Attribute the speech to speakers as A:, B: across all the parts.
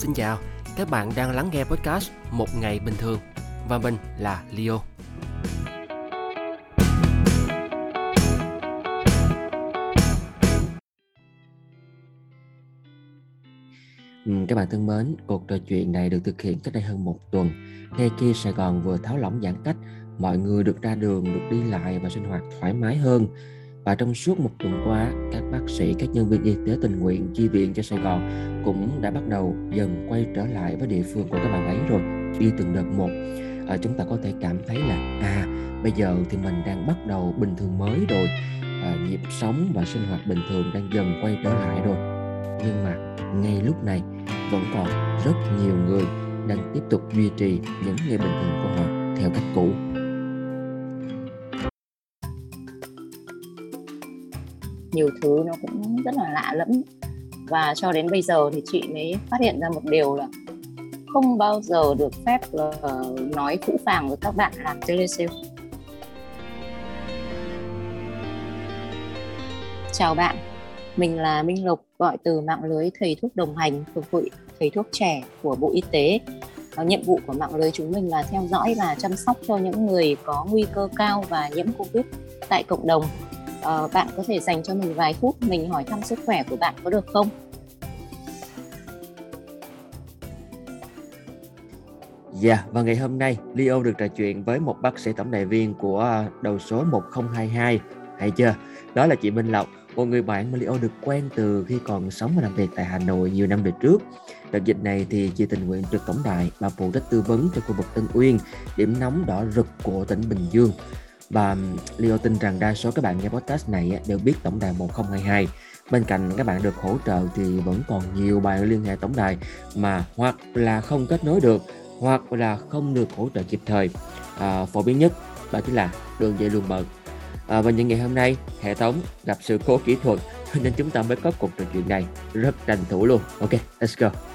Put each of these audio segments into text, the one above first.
A: Xin chào, các bạn đang lắng nghe podcast Một ngày bình thường và mình là Leo.
B: Ừ, các bạn thân mến, cuộc trò chuyện này được thực hiện cách đây hơn một tuần. Ngay khi Sài Gòn vừa tháo lỏng giãn cách, mọi người được ra đường, được đi lại và sinh hoạt thoải mái hơn. Và trong suốt một tuần qua, các bác sĩ, các nhân viên y tế tình nguyện chi viện cho Sài Gòn cũng đã bắt đầu dần quay trở lại với địa phương của các bạn ấy rồi, đi từng đợt một. À, chúng ta có thể cảm thấy là à bây giờ thì mình đang bắt đầu bình thường mới rồi, à, nhịp sống và sinh hoạt bình thường đang dần quay trở lại rồi. Nhưng mà ngay lúc này vẫn còn rất nhiều người đang tiếp tục duy trì những ngày bình thường của họ theo cách cũ
C: nhiều thứ nó cũng rất là lạ lẫm. Và cho đến bây giờ thì chị mới phát hiện ra một điều là không bao giờ được phép là nói phũ phàng với các bạn làm telesale chào bạn, mình là Minh Lộc, gọi từ mạng lưới thầy thuốc đồng hành phục vụ thầy thuốc trẻ của Bộ Y tế. Ờ, nhiệm vụ của mạng lưới chúng mình là theo dõi và chăm sóc cho những người có nguy cơ cao và nhiễm Covid tại cộng đồng. Ờ, bạn có thể dành cho mình vài phút mình hỏi thăm sức khỏe của bạn có được không?
B: Dạ, yeah, và ngày hôm nay Leo được trò chuyện với một bác sĩ tổng đại viên của à, đầu số 1022 Hay chưa? Đó là chị Minh Lộc, một người bạn mà Leo được quen từ khi còn sống và làm việc tại Hà Nội nhiều năm về trước. Đợt dịch này thì chị tình nguyện trực tổng đài và phụ trách tư vấn cho khu vực Tân Uyên, điểm nóng đỏ rực của tỉnh Bình Dương và um, Leo tin rằng đa số các bạn nghe podcast này đều biết tổng đài 1022 bên cạnh các bạn được hỗ trợ thì vẫn còn nhiều bạn liên hệ tổng đài mà hoặc là không kết nối được hoặc là không được hỗ trợ kịp thời. À, phổ biến nhất đó chính là đường dây luôn bận à, và những ngày hôm nay hệ thống gặp sự cố kỹ thuật nên chúng ta mới có cuộc trò chuyện này rất tranh thủ luôn. Ok let's go.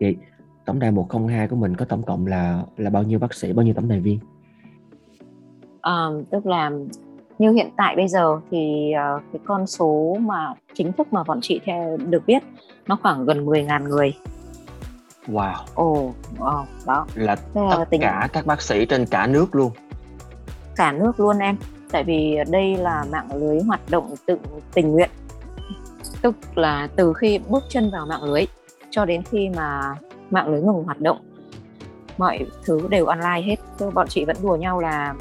B: Vậy tổng đài 102 của mình có tổng cộng là là bao nhiêu bác sĩ, bao nhiêu tổng đài viên?
C: À, tức là như hiện tại bây giờ thì uh, cái con số mà chính thức mà bọn chị theo được biết nó khoảng gần 10.000 người.
B: Wow.
C: Ồ, oh, oh, đó.
B: Là tất tính... cả các bác sĩ trên cả nước luôn.
C: Cả nước luôn em. Tại vì đây là mạng lưới hoạt động tự tình nguyện. Tức là từ khi bước chân vào mạng lưới cho đến khi mà mạng lưới ngừng hoạt động mọi thứ đều online hết. Bọn chị vẫn đùa nhau là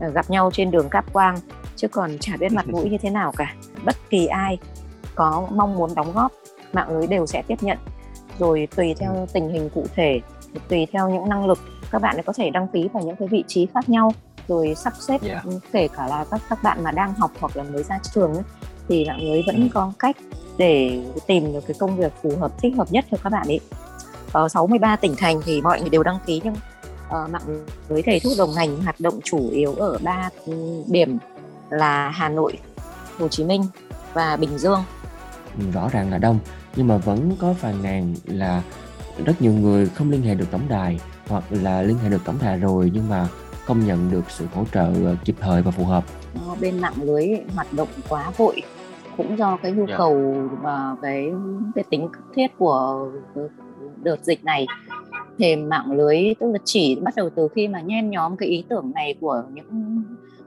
C: ờ, gặp nhau trên đường cáp quang chứ còn chả biết mặt mũi như thế nào cả. Bất kỳ ai có mong muốn đóng góp mạng lưới đều sẽ tiếp nhận. Rồi tùy theo tình hình cụ thể tùy theo những năng lực các bạn có thể đăng ký vào những cái vị trí khác nhau rồi sắp xếp yeah. kể cả là các các bạn mà đang học hoặc là mới ra trường ấy, thì mạng lưới vẫn ừ. có cách để tìm được cái công việc phù hợp thích hợp nhất cho các bạn ấy ở 63 tỉnh thành thì mọi người đều đăng ký nhưng uh, mạng lưới thầy thuốc đồng hành hoạt động chủ yếu ở ba điểm là Hà Nội, Hồ Chí Minh và Bình Dương.
B: Ừ, rõ ràng là đông nhưng mà vẫn có phàn nàn là rất nhiều người không liên hệ được tổng đài hoặc là liên hệ được tổng đài rồi nhưng mà không nhận được sự hỗ trợ kịp thời và phù hợp.
C: Bên mạng lưới hoạt động quá vội cũng do cái nhu yeah. Dạ. cầu và cái cái tính cấp thiết của đợt dịch này thì mạng lưới tức là chỉ bắt đầu từ khi mà nhen nhóm cái ý tưởng này của những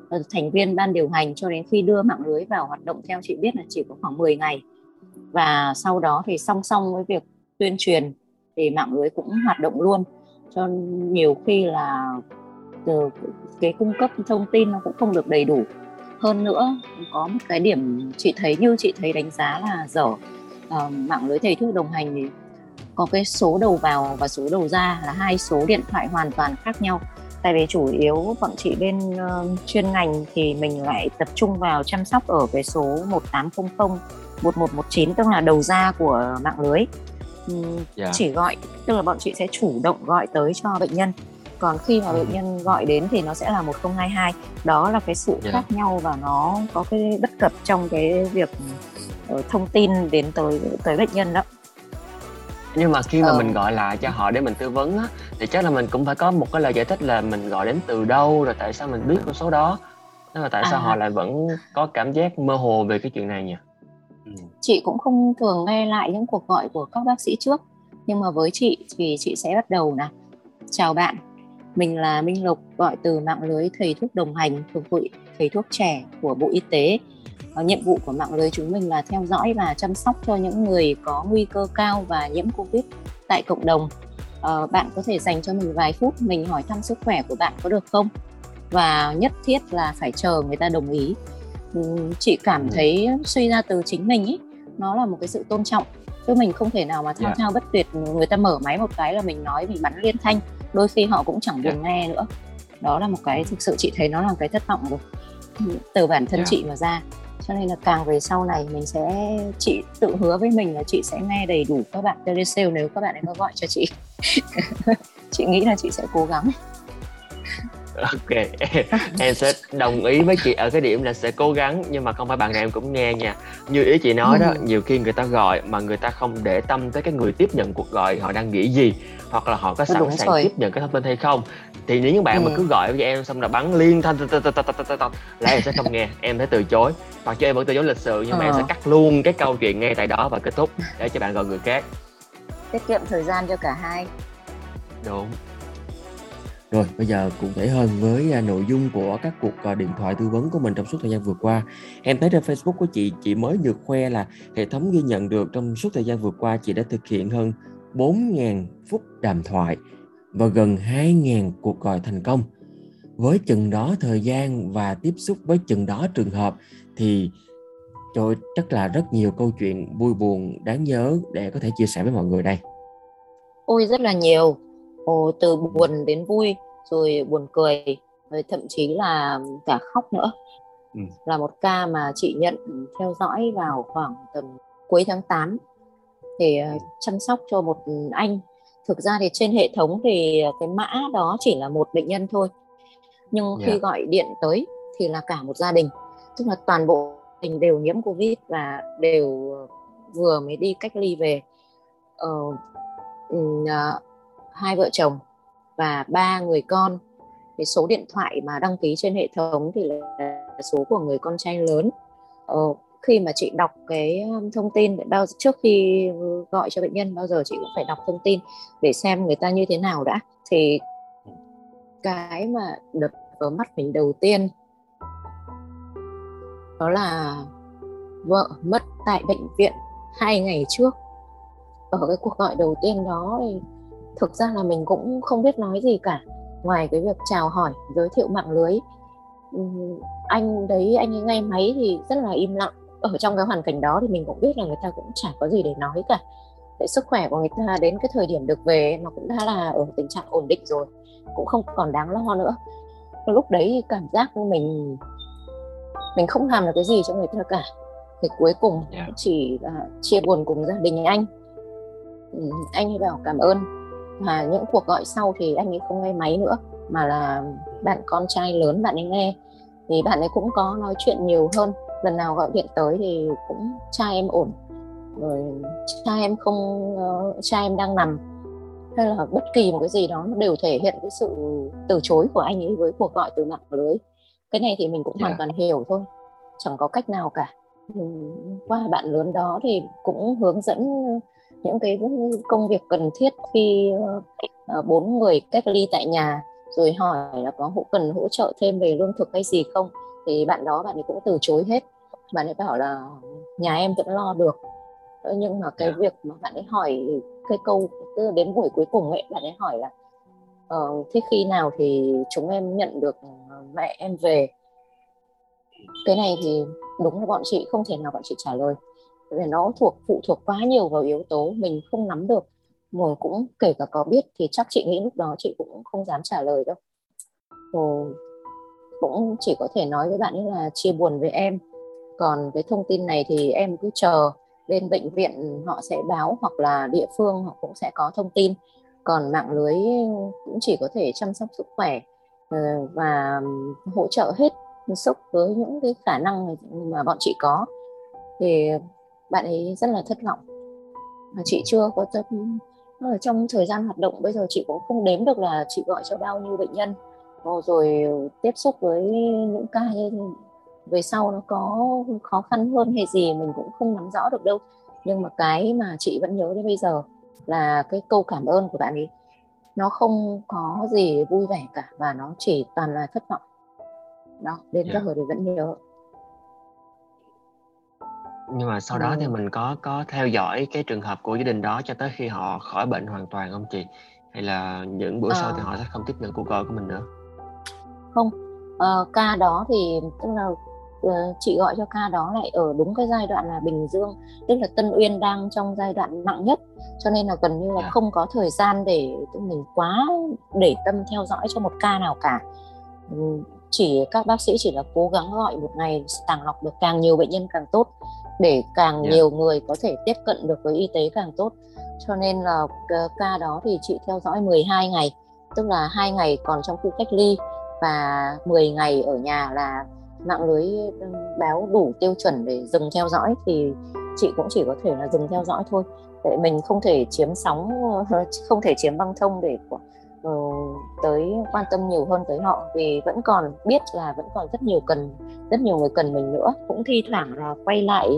C: ờ, thành viên ban điều hành cho đến khi đưa mạng lưới vào hoạt động theo chị biết là chỉ có khoảng 10 ngày và sau đó thì song song với việc tuyên truyền thì mạng lưới cũng hoạt động luôn cho nhiều khi là từ cái cung cấp thông tin nó cũng không được đầy đủ hơn nữa có một cái điểm chị thấy như chị thấy đánh giá là dở uh, mạng lưới thầy thuốc đồng hành thì có cái số đầu vào và số đầu ra là hai số điện thoại hoàn toàn khác nhau tại vì chủ yếu bọn chị bên uh, chuyên ngành thì mình lại tập trung vào chăm sóc ở cái số 1800 1119 tức là đầu ra của mạng lưới yeah. Dạ. chỉ gọi tức là bọn chị sẽ chủ động gọi tới cho bệnh nhân còn khi mà bệnh nhân gọi đến thì nó sẽ là 1022 đó là cái sự yeah. Dạ. khác nhau và nó có cái bất cập trong cái việc ờ, thông tin đến tới tới bệnh nhân đó
D: nhưng mà khi mà
C: Ờ.
D: mình gọi lại cho họ để mình tư vấn á thì chắc là mình cũng phải có một cái lời giải thích là mình gọi đến từ đâu rồi tại sao mình biết con số đó nhưng mà tại sao
C: À.
D: họ lại vẫn có cảm giác mơ hồ về cái chuyện này nhỉ
B: Ừ.
C: chị cũng không thường nghe lại những cuộc gọi của các bác sĩ trước nhưng mà với chị thì chị sẽ bắt đầu là chào bạn mình là Minh Lộc gọi từ mạng lưới thầy thuốc đồng hành thuộc hội thầy thuốc trẻ của Bộ Y tế. Ờ, nhiệm vụ của mạng lưới chúng mình là theo dõi và chăm sóc cho những người có nguy cơ cao và nhiễm Covid tại cộng đồng. Ờ, bạn có thể dành cho mình vài phút mình hỏi thăm sức khỏe của bạn có được không? Và nhất thiết là phải chờ người ta đồng ý. Ừm, chị cảm
D: Ừ.
C: thấy suy ra từ chính mình ý nó là một cái sự tôn trọng. Chứ mình không thể nào mà thao
D: Dạ.
C: thao bất tuyệt người ta mở máy một cái là mình nói mình bắn liên thanh đôi khi họ cũng chẳng buồn nghe nữa. Đó là một cái thực sự chị thấy nó là cái thất vọng rồi. Từ bản thân
D: Dạ.
C: chị mà ra. Cho nên là càng về sau này mình sẽ chị tự hứa với mình là chị sẽ nghe đầy đủ các bạn telesale nếu các bạn ấy có gọi cho chị. Chị nghĩ là chị sẽ cố gắng
D: ok. Em sẽ đồng ý với chị ở cái điểm là sẽ cố gắng nhưng mà không phải bạn nào em cũng nghe nha. Như ý chị nói đó
C: Ừ.
D: nhiều khi người ta gọi mà người ta không để tâm tới cái người tiếp nhận cuộc gọi họ đang nghĩ gì? Hoặc là họ có sẵn
C: đúng
D: sàng
C: rồi.
D: tiếp nhận cái thông tin hay không? Thì nếu những bạn mà
C: Ừ.
D: cứ gọi với em xong là bắn liên thanh là em sẽ không nghe. Em sẽ từ chối. Hoặc cho em vẫn từ chối lịch sự nhưng mà em
C: Ờ.
D: sẽ cắt luôn cái câu chuyện ngay tại đó và kết thúc để cho bạn gọi người khác.
C: Tiết kiệm thời gian cho cả hai.
D: Đúng
B: rồi, bây giờ cụ thể hơn với à, nội dung của các cuộc à, điện thoại tư vấn của mình trong suốt thời gian vừa qua. Em thấy trên Facebook của chị, chị mới được khoe là hệ thống ghi nhận được trong suốt thời gian vừa qua chị đã thực hiện hơn 4.000 phút đàm thoại và gần 2.000 cuộc gọi thành công. Với chừng đó thời gian và tiếp xúc với chừng đó trường hợp thì trời chắc là rất nhiều câu chuyện vui buồn đáng nhớ để có thể chia sẻ với mọi người đây.
C: ôi rất là nhiều Ồ, từ buồn đến vui rồi buồn cười rồi thậm chí là cả khóc nữa.
D: Ừ.
C: là một ca mà chị nhận theo dõi vào khoảng tầm cuối tháng 8 để ờ, chăm sóc cho một anh. Thực ra thì trên hệ thống thì cái mã đó chỉ là một bệnh nhân thôi. Nhưng khi
D: Dạ.
C: gọi điện tới thì là cả một gia đình. Tức là toàn bộ đình đều nhiễm covid và đều vừa mới đi cách ly về. Ờ, à, hai vợ chồng và ba người con. Cái số điện thoại mà đăng ký trên hệ thống thì là số của người con trai lớn. Ờ, khi mà chị đọc cái um, thông tin bao trước khi gọi cho bệnh nhân bao giờ chị cũng phải đọc thông tin để xem người ta như thế nào đã. Thì cái mà đập vào mắt mình đầu tiên đó là vợ mất tại bệnh viện hai ngày trước. Ở cái cuộc gọi đầu tiên đó thì thực ra là mình cũng không biết nói gì cả. Ngoài cái việc chào hỏi giới thiệu mạng lưới anh đấy anh ấy nghe máy thì rất là im lặng. Ở trong cái hoàn cảnh đó thì mình cũng biết là người ta cũng chả có gì để nói cả. Tại sức khỏe của người ta đến cái thời điểm được về nó cũng đã là ở tình trạng ổn định rồi cũng không còn đáng lo nữa. Lúc đấy thì cảm giác của mình mình không làm được cái gì cho người ta cả. Thì cuối cùng
D: Dạ.
C: chỉ là chia buồn cùng gia đình anh. Anh ấy bảo cảm ơn và những cuộc gọi sau thì anh ấy không nghe máy nữa mà là bạn con trai lớn bạn ấy nghe. Thì bạn ấy cũng có nói chuyện nhiều hơn. Lần nào gọi điện tới thì cũng cha em ổn. Rồi cha em không ờ, cha em đang nằm. Hay là bất kỳ một cái gì đó nó đều thể hiện cái sự từ chối của anh ấy với cuộc gọi từ mạng lưới. Cái này thì mình cũng hoàn
D: Dạ.
C: toàn hiểu thôi. Chẳng có cách nào cả. Qua bạn lớn đó thì cũng hướng dẫn những cái công việc cần thiết khi ờ, ờ, bốn người cách ly tại nhà rồi hỏi là có hỗ cần hỗ trợ thêm về lương thực hay gì không thì bạn đó bạn ấy cũng từ chối hết. Bạn ấy bảo là nhà em vẫn lo được. Ờ, nhưng mà cái
D: Dạ.
C: việc mà bạn ấy hỏi cái câu tức đến buổi cuối cùng ấy bạn ấy hỏi là ờ, thế khi nào thì chúng em nhận được mẹ em về? Cái này thì đúng là bọn chị không thể nào bọn chị trả lời nó thuộc, phụ thuộc quá nhiều vào yếu tố, mình không nắm được. Mà cũng kể cả có biết thì chắc chị nghĩ lúc đó chị cũng không dám trả lời đâu. Rồi cũng chỉ có thể nói với bạn ấy là chia buồn với em. Còn cái thông tin này thì em cứ chờ bên bệnh viện họ sẽ báo hoặc là địa phương họ cũng sẽ có thông tin. Còn mạng lưới cũng chỉ có thể chăm sóc sức khỏe ờ, và hỗ trợ hết sức với những cái khả năng mà bọn chị có. Thì bạn ấy rất là thất vọng. Và chị chưa có tâm ở trong thời gian hoạt động bây giờ chị cũng không đếm được là chị gọi cho bao nhiêu bệnh nhân. Rồi tiếp xúc với những ca về sau nó có khó khăn hơn hay gì mình cũng không nắm rõ được đâu. Nhưng mà cái mà chị vẫn nhớ đến bây giờ là cái câu cảm ơn của bạn ấy. Nó không có gì vui vẻ cả và nó chỉ toàn là thất vọng. Đó đến yeah. giờ thì vẫn nhớ
D: nhưng mà sau đó thì mình có có theo dõi cái trường hợp của gia đình đó cho tới khi họ khỏi bệnh hoàn toàn không chị hay là những bữa à. sau thì họ sẽ không tiếp nhận cuộc gọi của mình nữa
C: không à, ca đó thì tức là chị gọi cho ca đó lại ở đúng cái giai đoạn là bình dương tức là tân uyên đang trong giai đoạn nặng nhất cho nên là gần như là yeah. Dạ. không có thời gian để mình quá để tâm theo dõi cho một ca nào cả chỉ các bác sĩ chỉ là cố gắng gọi một ngày sàng lọc được càng nhiều bệnh nhân càng tốt để càng yeah. Dạ. nhiều người có thể tiếp cận được với y tế càng tốt cho nên là ca đó thì chị theo dõi 12 ngày tức là hai ngày còn trong khu cách ly và 10 ngày ở nhà là mạng lưới báo đủ tiêu chuẩn để dừng theo dõi thì chị cũng chỉ có thể là dừng theo dõi thôi để mình không thể chiếm sóng không thể chiếm băng thông để tới quan tâm nhiều hơn tới họ vì vẫn còn biết là vẫn còn rất nhiều cần rất nhiều người cần mình nữa. Cũng thi thoảng là quay lại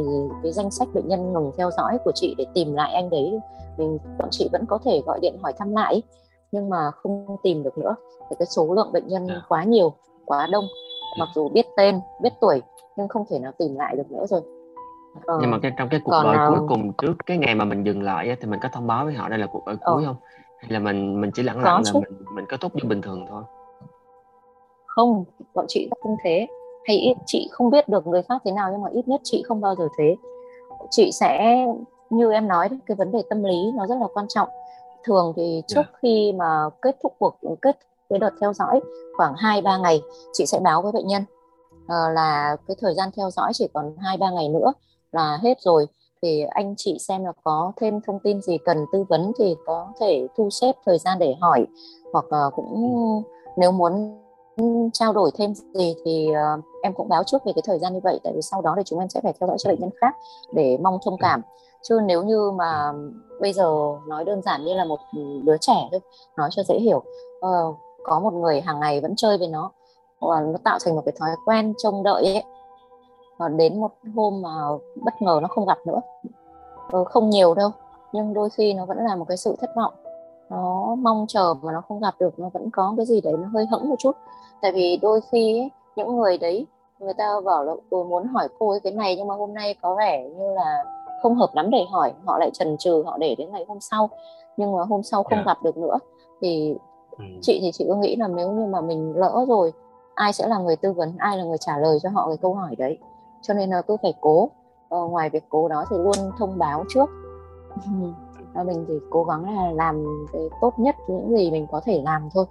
C: cái danh sách bệnh nhân ngừng theo dõi của chị để tìm lại anh đấy. Mình bọn chị vẫn có thể gọi điện hỏi thăm lại nhưng mà không tìm được nữa. Thì cái số lượng bệnh nhân dạ. quá nhiều quá đông. Mặc dù biết tên biết tuổi nhưng không thể nào tìm lại được nữa rồi.
D: Ờ, nhưng mà cái trong cái cuộc gọi uh, cuối cùng trước cái ngày mà mình dừng lại thì mình có thông báo với họ đây là cuộc gọi ờ. cuối không hay là mình mình chỉ lặng lặng là mình mình kết thúc như bình thường thôi?
C: Không bọn chị không thế. Hay ít chị không biết được người khác thế nào nhưng mà ít nhất chị không bao giờ thế. Chị sẽ như em nói cái vấn đề tâm lý nó rất là quan trọng. Thường thì trước yeah. Dạ. khi mà kết thúc cuộc kết cái đợt theo dõi khoảng 2 3 ngày chị sẽ báo với bệnh nhân. Uh, là cái thời gian theo dõi chỉ còn 2 3 ngày nữa là hết rồi thì anh chị xem là có thêm thông tin gì cần tư vấn thì có thể thu xếp thời gian để hỏi. Hoặc uh, cũng nếu muốn trao đổi thêm gì thì uh, em cũng báo trước về cái thời gian như vậy. Tại vì sau đó thì chúng em sẽ phải theo dõi cho bệnh nhân khác để mong thông cảm. Chứ nếu như mà bây giờ nói đơn giản như là một đứa trẻ thôi nói cho dễ hiểu uh, có một người hàng ngày vẫn chơi với nó và nó tạo thành một cái thói quen trông đợi ấy và đến một hôm mà bất ngờ nó không gặp nữa. Ừ, không nhiều đâu nhưng đôi khi nó vẫn là một cái sự thất vọng. Nó mong chờ mà nó không gặp được nó vẫn có cái gì đấy nó hơi hẫng một chút. Tại vì đôi khi ấy, những người đấy người ta bảo là tôi muốn hỏi cô ấy cái này nhưng mà hôm nay có vẻ như là không hợp lắm để hỏi họ lại trần trừ họ để đến ngày hôm sau nhưng mà hôm sau không yeah. Gặp được nữa. Thì ừ. chị thì chị có nghĩ là nếu như mà mình lỡ rồi ai sẽ là người tư vấn ai là người trả lời cho họ cái câu hỏi đấy cho nên là cứ phải cố. Ờ, ngoài việc cố đó thì luôn thông báo trước. Và mình thì cố gắng là làm cái tốt nhất những gì mình có thể làm thôi.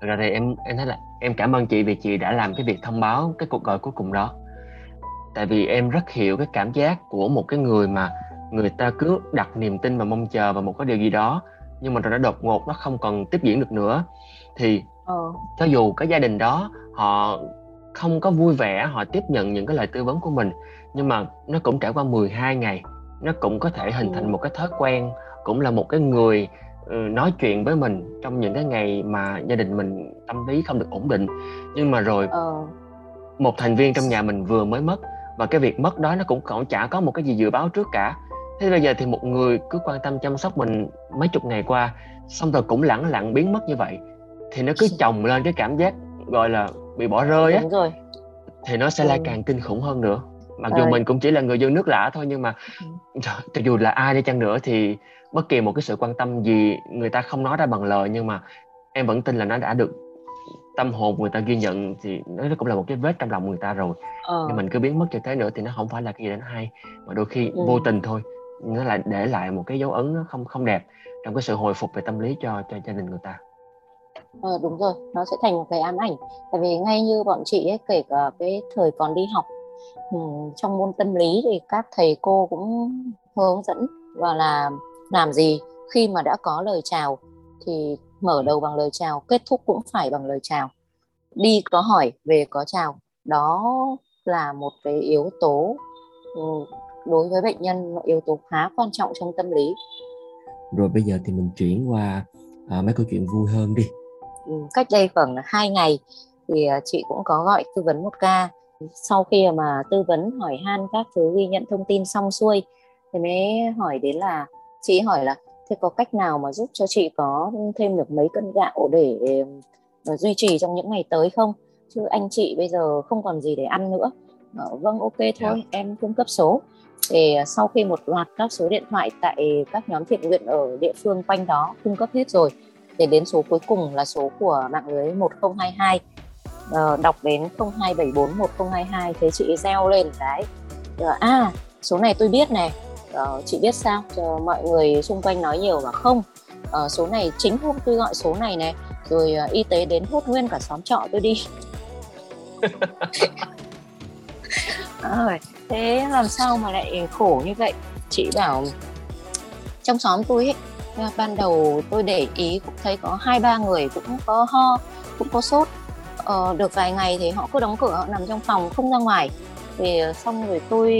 D: Rồi thì em em thấy là em cảm ơn chị vì chị đã làm cái việc thông báo cái cuộc gọi cuối cùng đó. Tại vì em rất hiểu cái cảm giác của một cái người mà người ta cứ đặt niềm tin và mong chờ vào một cái điều gì đó nhưng mà rồi nó đột ngột nó không còn tiếp diễn được nữa. Thì ừ. cho dù cái gia đình đó họ không có vui vẻ họ tiếp nhận những cái lời tư vấn của mình. Nhưng mà nó cũng trải qua 12 ngày nó cũng có thể hình thành một cái thói quen cũng là một cái người ừ, nói chuyện với mình trong những cái ngày mà gia đình mình tâm lý không được ổn định. Nhưng mà rồi ừ. một thành viên trong nhà mình vừa mới mất và cái việc mất đó nó cũng còn chả có một cái gì dự báo trước cả. Thế bây giờ thì một người cứ quan tâm chăm sóc mình mấy chục ngày qua xong rồi cũng lẳng lặng biến mất như vậy thì nó cứ chồng lên cái cảm giác gọi là bị bỏ rơi á rồi. thì nó sẽ ừ. lại càng kinh khủng hơn nữa mặc dù mình cũng chỉ là người dân nước lạ thôi nhưng mà ừ. cho dù là ai đi chăng nữa thì bất kỳ một cái sự quan tâm gì người ta không nói ra bằng lời nhưng mà em vẫn tin là nó đã được tâm hồn người ta ghi nhận thì nó cũng là một cái vết trong lòng người ta rồi ờ. nhưng mình cứ biến mất như thế nữa thì nó không phải là cái gì đến hay mà đôi khi ừ. vô tình thôi nó lại để lại một cái dấu ấn nó không không đẹp trong cái sự hồi phục về tâm lý cho cho gia đình người ta
C: Ờ, đúng rồi, nó sẽ thành một cái ám ảnh. Tại vì ngay như bọn chị ấy, kể cả cái thời còn đi học ừ, trong môn tâm lý thì các thầy cô cũng hướng dẫn và là làm gì khi mà đã có lời chào thì mở đầu bằng lời chào, kết thúc cũng phải bằng lời chào. Đi có hỏi, về có chào. Đó là một cái yếu tố ừ, đối với bệnh nhân yếu tố khá quan trọng trong tâm lý
B: rồi bây giờ thì mình chuyển qua à, mấy câu chuyện vui hơn đi
C: cách đây khoảng 2 ngày thì à, chị cũng có gọi tư vấn một ca sau khi mà tư vấn hỏi han các thứ ghi nhận thông tin xong xuôi thì mới hỏi đến là chị hỏi là thế có cách nào mà giúp cho chị có thêm được mấy cân gạo để uh, duy trì trong những ngày tới không chứ anh chị bây giờ không còn gì để ăn nữa ờ, vâng ok thôi yeah. Dạ. em cung cấp số thì sau khi một loạt các số điện thoại tại các nhóm thiện nguyện ở địa phương quanh đó cung cấp hết rồi để đến số cuối cùng là số của mạng lưới 1022 uh, đọc đến 02741022 thế chị reo lên cái uh, à số này tôi biết này. Uh, chị biết sao? Cho mọi người xung quanh nói nhiều mà không. Uh, số này chính hôm tôi gọi số này này rồi uh, y tế đến hút nguyên cả xóm trọ tôi đi. À, thế làm sao mà lại khổ như vậy? Chị bảo trong xóm tôi ấy ban đầu tôi để ý cũng thấy có hai ba người cũng có ho cũng có sốt. Ờ, được vài ngày thì họ cứ đóng cửa họ nằm trong phòng không ra ngoài. Thì xong rồi tôi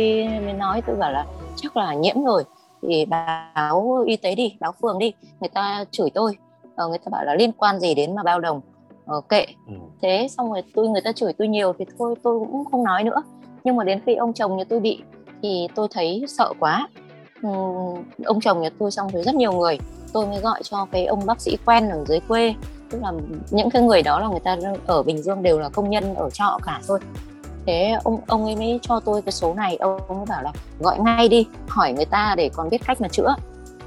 C: mới nói tôi bảo là chắc là nhiễm rồi thì báo y tế đi báo phường đi người ta chửi tôi. Ờ, người ta bảo là liên quan gì đến mà bao đồng? Ờ, kệ. Ừ. thế xong rồi tôi người ta chửi tôi nhiều thì thôi tôi cũng không nói nữa. Nhưng mà đến khi ông chồng nhà tôi bị thì tôi thấy sợ quá Ừ, ông chồng nhà tôi xong rồi rất nhiều người. Tôi mới gọi cho cái ông bác sĩ quen ở dưới quê. Tức là những cái người đó là người ta ở Bình Dương đều là công nhân ở trọ cả thôi. Thế ông ông ấy mới cho tôi cái số này. Ông ấy bảo là gọi ngay đi hỏi người ta để còn biết cách mà chữa.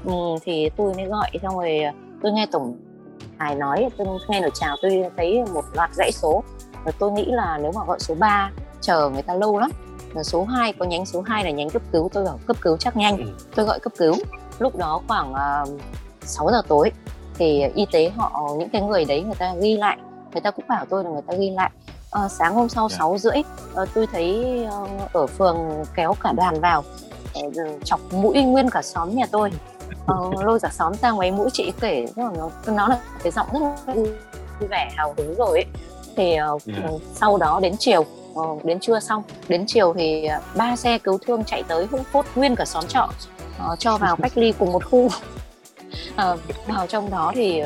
C: Ừ, thì tôi mới gọi xong rồi tôi nghe tổng tài nói tôi nghe nổi chào tôi thấy một loạt dãy số. Và tôi nghĩ là nếu mà gọi số 3 chờ người ta lâu lắm và số 2 có nhánh số 2 là nhánh cấp cứu tôi bảo cấp cứu chắc nhanh ừ. tôi gọi cấp cứu lúc đó khoảng uh, à, 6 giờ tối thì y tế họ những cái người đấy người ta ghi lại người ta cũng bảo tôi là người ta ghi lại à, sáng hôm sau dạ. sáu rưỡi à, tôi thấy uh, ở phường kéo cả đoàn vào uh, chọc mũi nguyên cả xóm nhà tôi uh, lôi cả xóm sang mấy mũi chị kể nó nó là cái giọng rất vui vẻ hào hứng rồi ấy. thì uh, yeah. Dạ. sau đó đến chiều uh, đến trưa xong. Đến chiều thì ba xe cứu thương chạy tới hút phốt nguyên cả xóm trọ uh, cho vào cách ly cùng một khu. Uh, vào trong đó thì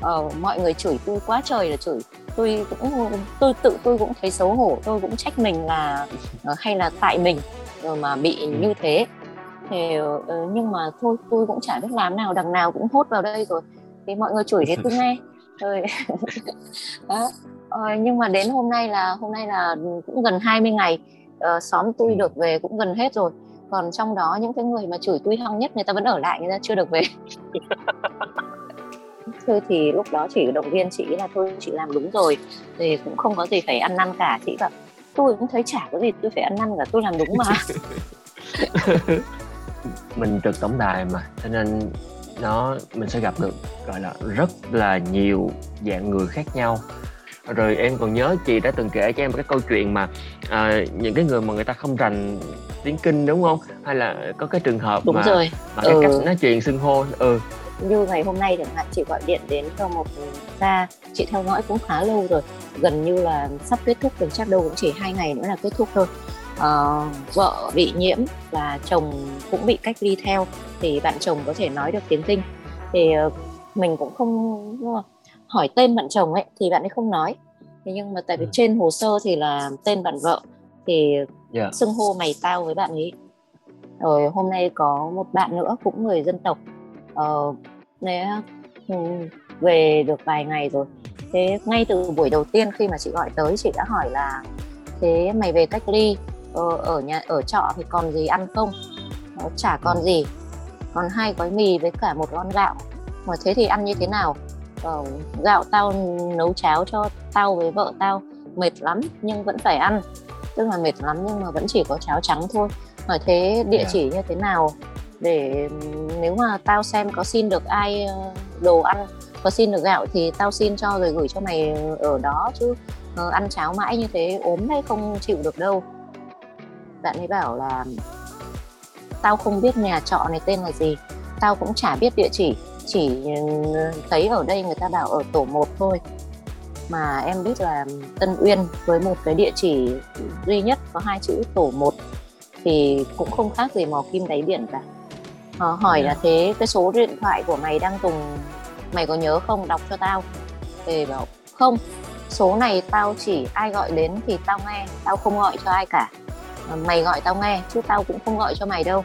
C: uh, mọi người chửi tôi quá trời là chửi. Tôi cũng tôi tự tôi cũng thấy xấu hổ tôi cũng trách mình là uh, hay là tại mình rồi mà bị ừ. như thế. Thì uh, nhưng mà thôi tôi cũng chả biết làm nào đằng nào cũng hốt vào đây rồi. Thì mọi người chửi thì tôi nghe. Rồi đó uh, nhưng mà đến hôm nay là hôm nay là cũng gần 20 ngày uh, xóm tôi ừ. được về cũng gần hết rồi. Còn trong đó những cái người mà chửi tôi hăng nhất người ta vẫn ở lại người ta chưa được về. Thôi thì lúc đó chỉ động viên chị là thôi chị làm đúng rồi. Thì cũng không có gì phải ăn năn cả chị bảo tôi cũng thấy chả có gì tôi phải ăn năn cả tôi làm đúng mà.
D: Mình trực tổng đài mà cho nên nó mình sẽ gặp được gọi là rất là nhiều dạng người khác nhau rồi em còn nhớ chị đã từng kể cho em cái câu chuyện mà à, những cái người mà người ta không rành tiếng kinh đúng không? Hay là có cái trường hợp
C: đúng
D: mà
C: rồi.
D: mà cái ừ. cách nói chuyện xưng hô ừ.
C: Như ngày hôm nay chẳng hạn chị gọi điện đến cho một ca chị theo dõi cũng khá lâu rồi. Gần như là sắp kết thúc rồi chắc đâu cũng chỉ hai ngày nữa là kết thúc thôi. À, vợ bị nhiễm và chồng cũng bị cách ly theo thì bạn chồng có thể nói được tiếng kinh. Thì uh, mình cũng không hỏi tên bạn chồng ấy thì bạn ấy không nói. Thế nhưng mà tại vì ừ. trên hồ sơ thì là tên bạn vợ thì yeah. xưng hô mày tao với bạn ấy. Rồi hôm nay có một bạn nữa cũng người dân tộc. Uh, đấy, về được vài ngày rồi. Thế ngay từ buổi đầu tiên khi mà chị gọi tới chị đã hỏi là thế mày về cách ly ờ, ở nhà ở trọ thì còn gì ăn không? Ờ, chả còn gì còn hai gói mì với cả một lon gạo. Mà thế thì ăn như thế nào ờ, gạo tao nấu cháo cho tao với vợ tao. Mệt lắm nhưng vẫn phải ăn. Tức là mệt lắm nhưng mà vẫn chỉ có cháo trắng thôi. Hỏi thế địa dạ. chỉ như thế nào? Để nếu mà tao xem có xin được ai ờ, đồ ăn có xin được gạo thì tao xin cho rồi gửi cho mày ở đó chứ uh, ăn cháo mãi như thế ốm đấy không chịu được đâu. Bạn ấy bảo là tao không biết nhà trọ này tên là gì. Tao cũng chả biết địa chỉ chỉ thấy ở đây người ta bảo ở tổ 1 thôi. Mà em biết là Tân Uyên với một cái địa chỉ duy nhất có hai chữ tổ 1 thì cũng không khác gì mò kim đáy biển cả. Ờ, hỏi
B: Dạ.
C: là thế cái số điện thoại của mày đang dùng mày có nhớ không? Đọc cho tao. Thì bảo không số này tao chỉ ai gọi đến thì tao nghe tao không gọi cho ai cả. Mày gọi tao nghe chứ tao cũng không gọi cho mày đâu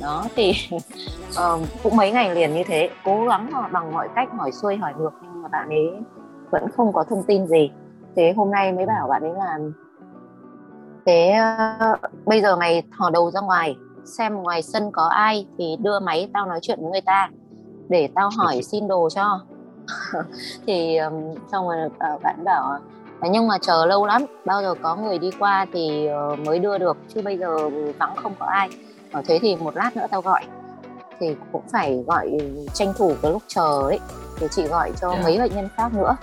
C: đó thì ờ, cũng mấy ngày liền như thế cố gắng bằng mọi cách hỏi xuôi hỏi ngược nhưng mà bạn ấy vẫn không có thông tin gì. Thế hôm nay mới bảo bạn ấy là thế ờ, bây giờ mày thò đầu ra ngoài xem ngoài sân có ai thì đưa máy tao nói chuyện với người ta để tao hỏi xin đồ cho. Thì um, xong rồi uh, bạn bảo "Thế nhưng mà chờ lâu lắm bao giờ có người đi qua thì uh, mới đưa được chứ bây giờ vắng không có ai ở thế thì một lát nữa tao gọi thì cũng phải gọi tranh thủ cái lúc chờ ấy thì chị gọi cho
D: Dạ.
C: mấy bệnh nhân khác nữa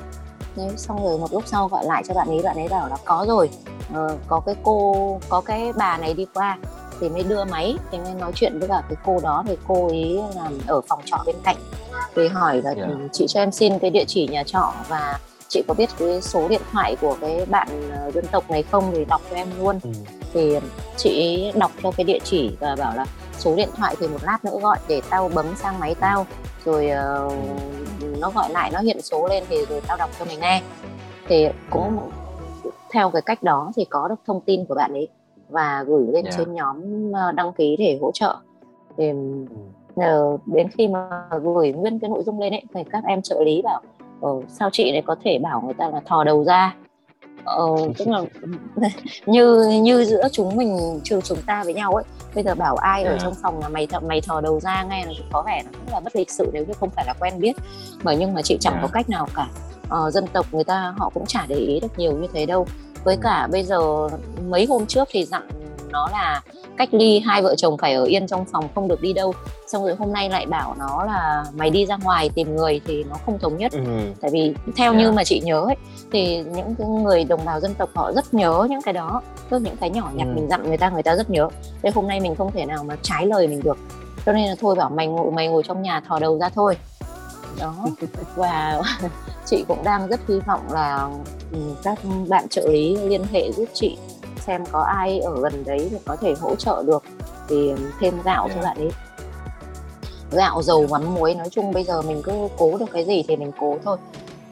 C: Thế xong rồi một lúc sau gọi lại cho bạn ấy bạn ấy bảo là có rồi ờ, có cái cô có cái bà này đi qua thì mới đưa máy thì mới nói chuyện với cả cái cô đó thì cô ấy làm ở phòng trọ bên cạnh thì hỏi là
D: Dạ.
C: "Ừ, chị cho em xin cái địa chỉ nhà trọ và chị có biết cái số điện thoại của cái bạn ờ, dân tộc này không thì đọc cho em luôn
D: Ừ.
C: thì chị đọc theo cái địa chỉ và bảo là số điện thoại thì một lát nữa gọi để tao bấm sang máy tao rồi ờ, nó gọi lại nó hiện số lên thì rồi tao đọc cho mày nghe thì cũng theo cái cách đó thì có được thông tin của bạn ấy và gửi lên
D: Dạ.
C: trên nhóm ờ, đăng ký để hỗ trợ thì. Ờ, đến khi mà gửi nguyên cái nội dung lên ấy thì các em trợ lý bảo ờ, sao chị lại có thể bảo người ta là thò đầu ra ờ, tức là như như giữa chúng mình trừ chúng ta với nhau ấy bây giờ bảo ai ở
D: Dạ.
C: trong phòng là mày thò, mày thò đầu ra nghe là có vẻ nó rất là bất lịch sự nếu như không phải là quen biết. Bởi nhưng mà chị chẳng có cách nào cả. Ờ, dân tộc người ta họ cũng chả để ý được nhiều như thế đâu. Với cả bây giờ mấy hôm trước thì dặn nó là cách ly hai vợ chồng phải ở yên trong phòng không được đi đâu. Xong rồi hôm nay lại bảo nó là mày đi ra ngoài tìm người thì nó không thống nhất.
D: Ừ.
C: tại vì theo
D: Dạ.
C: như mà chị nhớ ấy thì những cái người đồng bào dân tộc họ rất nhớ những cái đó. Tức những cái nhỏ nhặt
D: Ừ.
C: mình dặn người ta người ta rất nhớ. Thế hôm nay mình không thể nào mà trái lời mình được. Cho nên là thôi bảo mày ngồi mày ngồi trong nhà thò đầu ra thôi. Đó. Và chị cũng đang rất hy vọng là ừ, các bạn trợ lý liên hệ giúp chị xem có ai ở gần đấy thì có thể hỗ trợ được thì thêm gạo cho
D: Dạ.
C: bạn ấy gạo dầu mắm muối nói chung bây giờ mình cứ cố được cái gì thì mình cố thôi.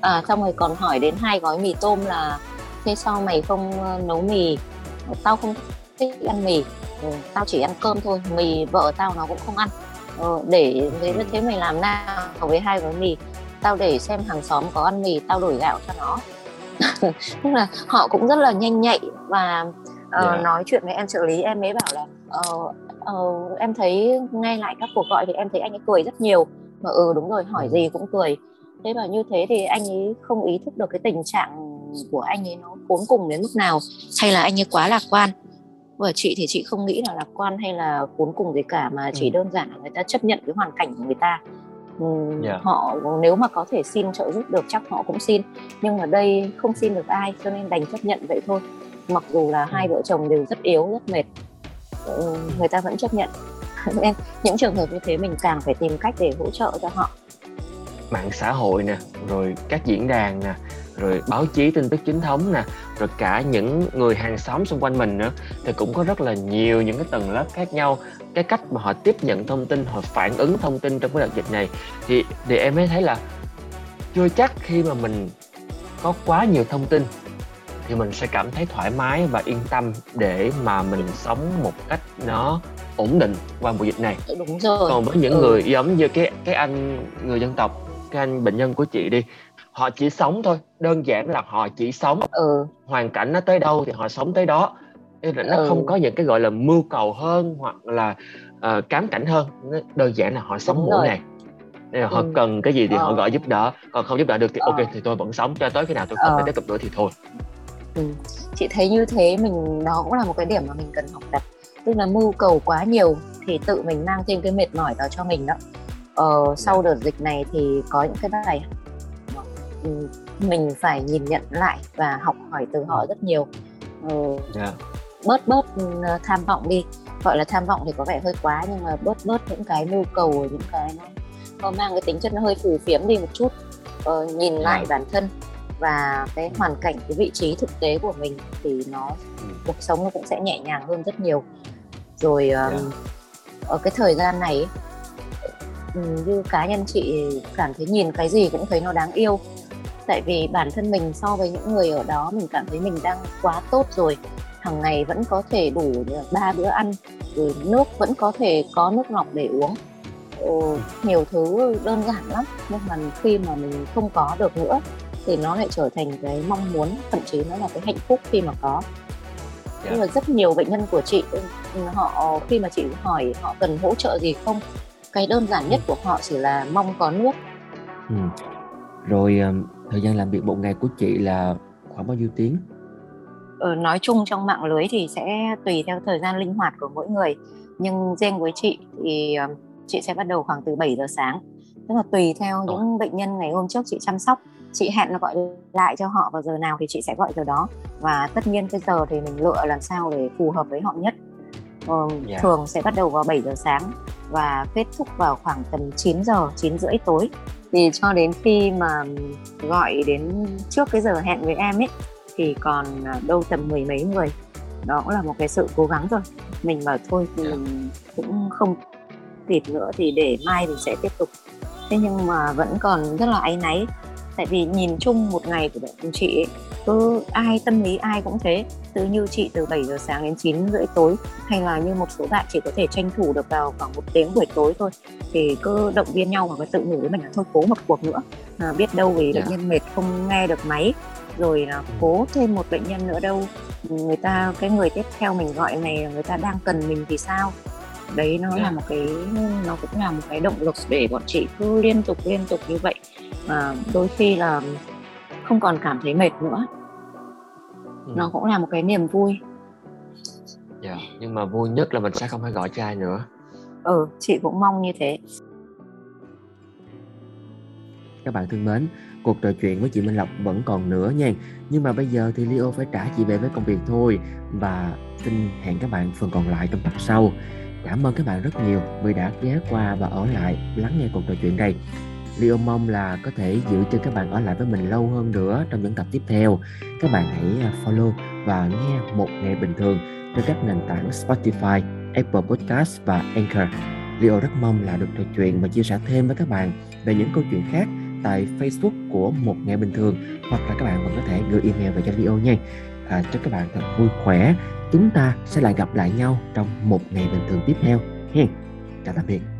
C: À xong rồi còn hỏi đến hai gói mì tôm là thế sao mày không ờ, nấu mì? Tao không thích ăn mì. Ừ, tao chỉ ăn cơm thôi mì vợ tao nó cũng không ăn. Ờ, để thế
D: Ừ.
C: thế mày làm nào với hai gói mì? Tao để xem hàng xóm có ăn mì tao đổi gạo cho nó tức là họ cũng rất là nhanh nhạy và ờ,
D: Dạ.
C: nói chuyện với em trợ lý em ấy bảo là ờ, ờ, em thấy nghe lại các cuộc gọi thì em thấy anh ấy cười rất nhiều mà ừ đúng rồi hỏi
D: Ừ.
C: gì cũng cười thế và như thế thì anh ấy không ý thức được cái tình trạng của anh ấy nó khốn cùng đến mức nào hay là anh ấy quá lạc quan và chị thì chị không nghĩ là lạc quan hay là khốn cùng gì cả mà chỉ
D: Ừ.
C: đơn giản là người ta chấp nhận cái hoàn cảnh của người ta Ừm,
D: Dạ.
C: họ nếu mà có thể xin trợ giúp được chắc họ cũng xin. Nhưng mà đây không xin được ai cho nên đành chấp nhận vậy thôi. Mặc dù là hai
D: Ừ.
C: vợ chồng đều rất yếu rất mệt. Ừ, người ta vẫn chấp nhận. Nên những trường hợp như thế mình càng phải tìm cách để hỗ trợ cho họ.
D: Mạng xã hội nè rồi các diễn đàn nè rồi báo chí tin tức chính thống nè rồi cả những người hàng xóm xung quanh mình nữa thì cũng có rất là nhiều những cái tầng lớp khác nhau. Cái cách mà họ tiếp nhận thông tin họ phản ứng thông tin trong cái đợt dịch này thì thì em mới thấy là chưa chắc khi mà mình có quá nhiều thông tin thì mình sẽ cảm thấy thoải mái và yên tâm để mà mình sống một cách nó ổn định qua mùa dịch này.
C: Đúng rồi.
D: Còn với những
C: Ừ.
D: người giống như cái cái anh người dân tộc cái anh bệnh nhân của chị đi họ chỉ sống thôi đơn giản là họ chỉ sống
C: ừ
D: hoàn cảnh nó tới đâu thì họ sống tới đó Nên là nó
C: Ừ.
D: không có những cái gọi là mưu cầu hơn hoặc là ờ, cám cảnh hơn nó đơn giản là họ sống
C: Đúng
D: mỗi
C: rồi.
D: ngày nên là họ
C: Ừ.
D: cần cái gì thì họ
C: Ờ.
D: gọi giúp đỡ còn không giúp đỡ được thì
C: Ờ.
D: ok thì tôi vẫn sống cho tới khi nào tôi không
C: Ờ.
D: thể tiếp tục nữa thì thôi
C: Ừ. chị thấy như thế mình đó cũng là một cái điểm mà mình cần học tập tức là mưu cầu quá nhiều thì tự mình mang thêm cái mệt mỏi vào cho mình đó ờ, sau đợt dịch này thì có những cái bài mình phải nhìn nhận lại và học hỏi từ họ rất nhiều ờ,
D: Dạ.
C: bớt bớt ừ, tham vọng đi gọi là tham vọng thì có vẻ hơi quá nhưng mà bớt bớt những cái mưu cầu những cái nó, nó mang cái tính chất nó hơi phù phiếm đi một chút ờ, nhìn lại bản thân và cái hoàn cảnh cái vị trí thực tế của mình thì nó
D: Ừ.
C: cuộc sống nó cũng sẽ nhẹ nhàng hơn rất nhiều rồi um,
D: Dạ.
C: ở cái thời gian này ừ, như cá nhân chị cảm thấy nhìn cái gì cũng thấy nó đáng yêu tại vì bản thân mình so với những người ở đó mình cảm thấy mình đang quá tốt rồi. Hàng ngày vẫn có thể đủ ba bữa ăn rồi nước vẫn có thể có nước lọc để uống. Ừ, nhiều thứ đơn giản lắm nhưng mà khi mà mình không có được nữa thì nó lại trở thành cái mong muốn thậm chí nó là cái hạnh phúc khi mà có. Yeah. nhưng mà rất nhiều bệnh nhân của chị họ khi mà chị hỏi họ cần hỗ trợ gì không cái đơn giản nhất của họ chỉ là mong có nước.
B: Ừ. rồi thời gian làm việc một ngày của chị là khoảng bao nhiêu tiếng?
C: Ờ, nói chung trong mạng lưới thì sẽ tùy theo thời gian linh hoạt của mỗi người. Nhưng riêng với chị thì chị sẽ bắt đầu khoảng từ 7 giờ sáng. Tức là tùy theo những bệnh nhân ngày hôm trước chị chăm sóc chị hẹn là gọi lại cho họ vào giờ nào thì chị sẽ gọi giờ đó. Và tất nhiên cái giờ thì mình lựa làm sao để phù hợp với họ nhất. Ờ, yeah. Dạ. thường sẽ bắt đầu vào 7 giờ sáng và kết thúc vào khoảng tầm 9 giờ 9 rưỡi tối thì cho đến khi mà gọi đến trước cái giờ hẹn với em ấy thì còn à, đâu tầm mười mấy người. Đó cũng là một cái sự cố gắng rồi mình bảo thôi thì dạ. mình cũng không kịp nữa thì để mai mình sẽ tiếp tục. Thế nhưng mà vẫn còn rất là áy náy. Tại vì nhìn chung một ngày của bạn chị ấy, cứ ai tâm lý ai cũng thế từ như chị từ 7 giờ sáng đến 9 rưỡi tối hay là như một số bạn chỉ có thể tranh thủ được vào khoảng một tiếng buổi tối thôi thì cứ động viên nhau và cứ tự nhủ với mình là thôi cố một cuộc nữa à, biết đâu vì bệnh dạ. nhân mệt không nghe được máy rồi là ừ. cố thêm một bệnh nhân nữa đâu người ta cái người tiếp theo mình gọi này người ta đang cần mình thì sao đấy nó yeah. là dạ. một cái nó cũng là một cái động lực để bọn chị cứ liên tục liên tục như vậy và đôi khi là không còn cảm thấy mệt nữa ừ. nó cũng là một cái niềm vui.
D: Dạ yeah, nhưng mà vui nhất là mình sẽ không phải gọi cho ai nữa.
C: Ừ chị cũng mong như thế.
B: Các bạn thân mến cuộc trò chuyện với chị Minh Lộc vẫn còn nữa nha. Nhưng mà bây giờ thì Leo phải trả chị về với công việc thôi. Và xin hẹn các bạn phần còn lại trong tập sau. Cảm ơn các bạn rất nhiều vì đã ghé qua và ở lại lắng nghe cuộc trò chuyện này Leo mong là có thể giữ cho các bạn ở lại với mình lâu hơn nữa trong những tập tiếp theo. Các bạn hãy à, follow và nghe một ngày bình thường trên các nền tảng Spotify, Apple Podcast và Anchor. Leo rất mong là được trò chuyện và chia sẻ thêm với các bạn về những câu chuyện khác tại Facebook của một ngày bình thường hoặc là các bạn vẫn có thể gửi email về cho Leo nha. À, chúc các bạn thật vui khỏe. Chúng ta sẽ lại gặp lại nhau trong một ngày bình thường tiếp theo. Hẹn. Chào tạm biệt.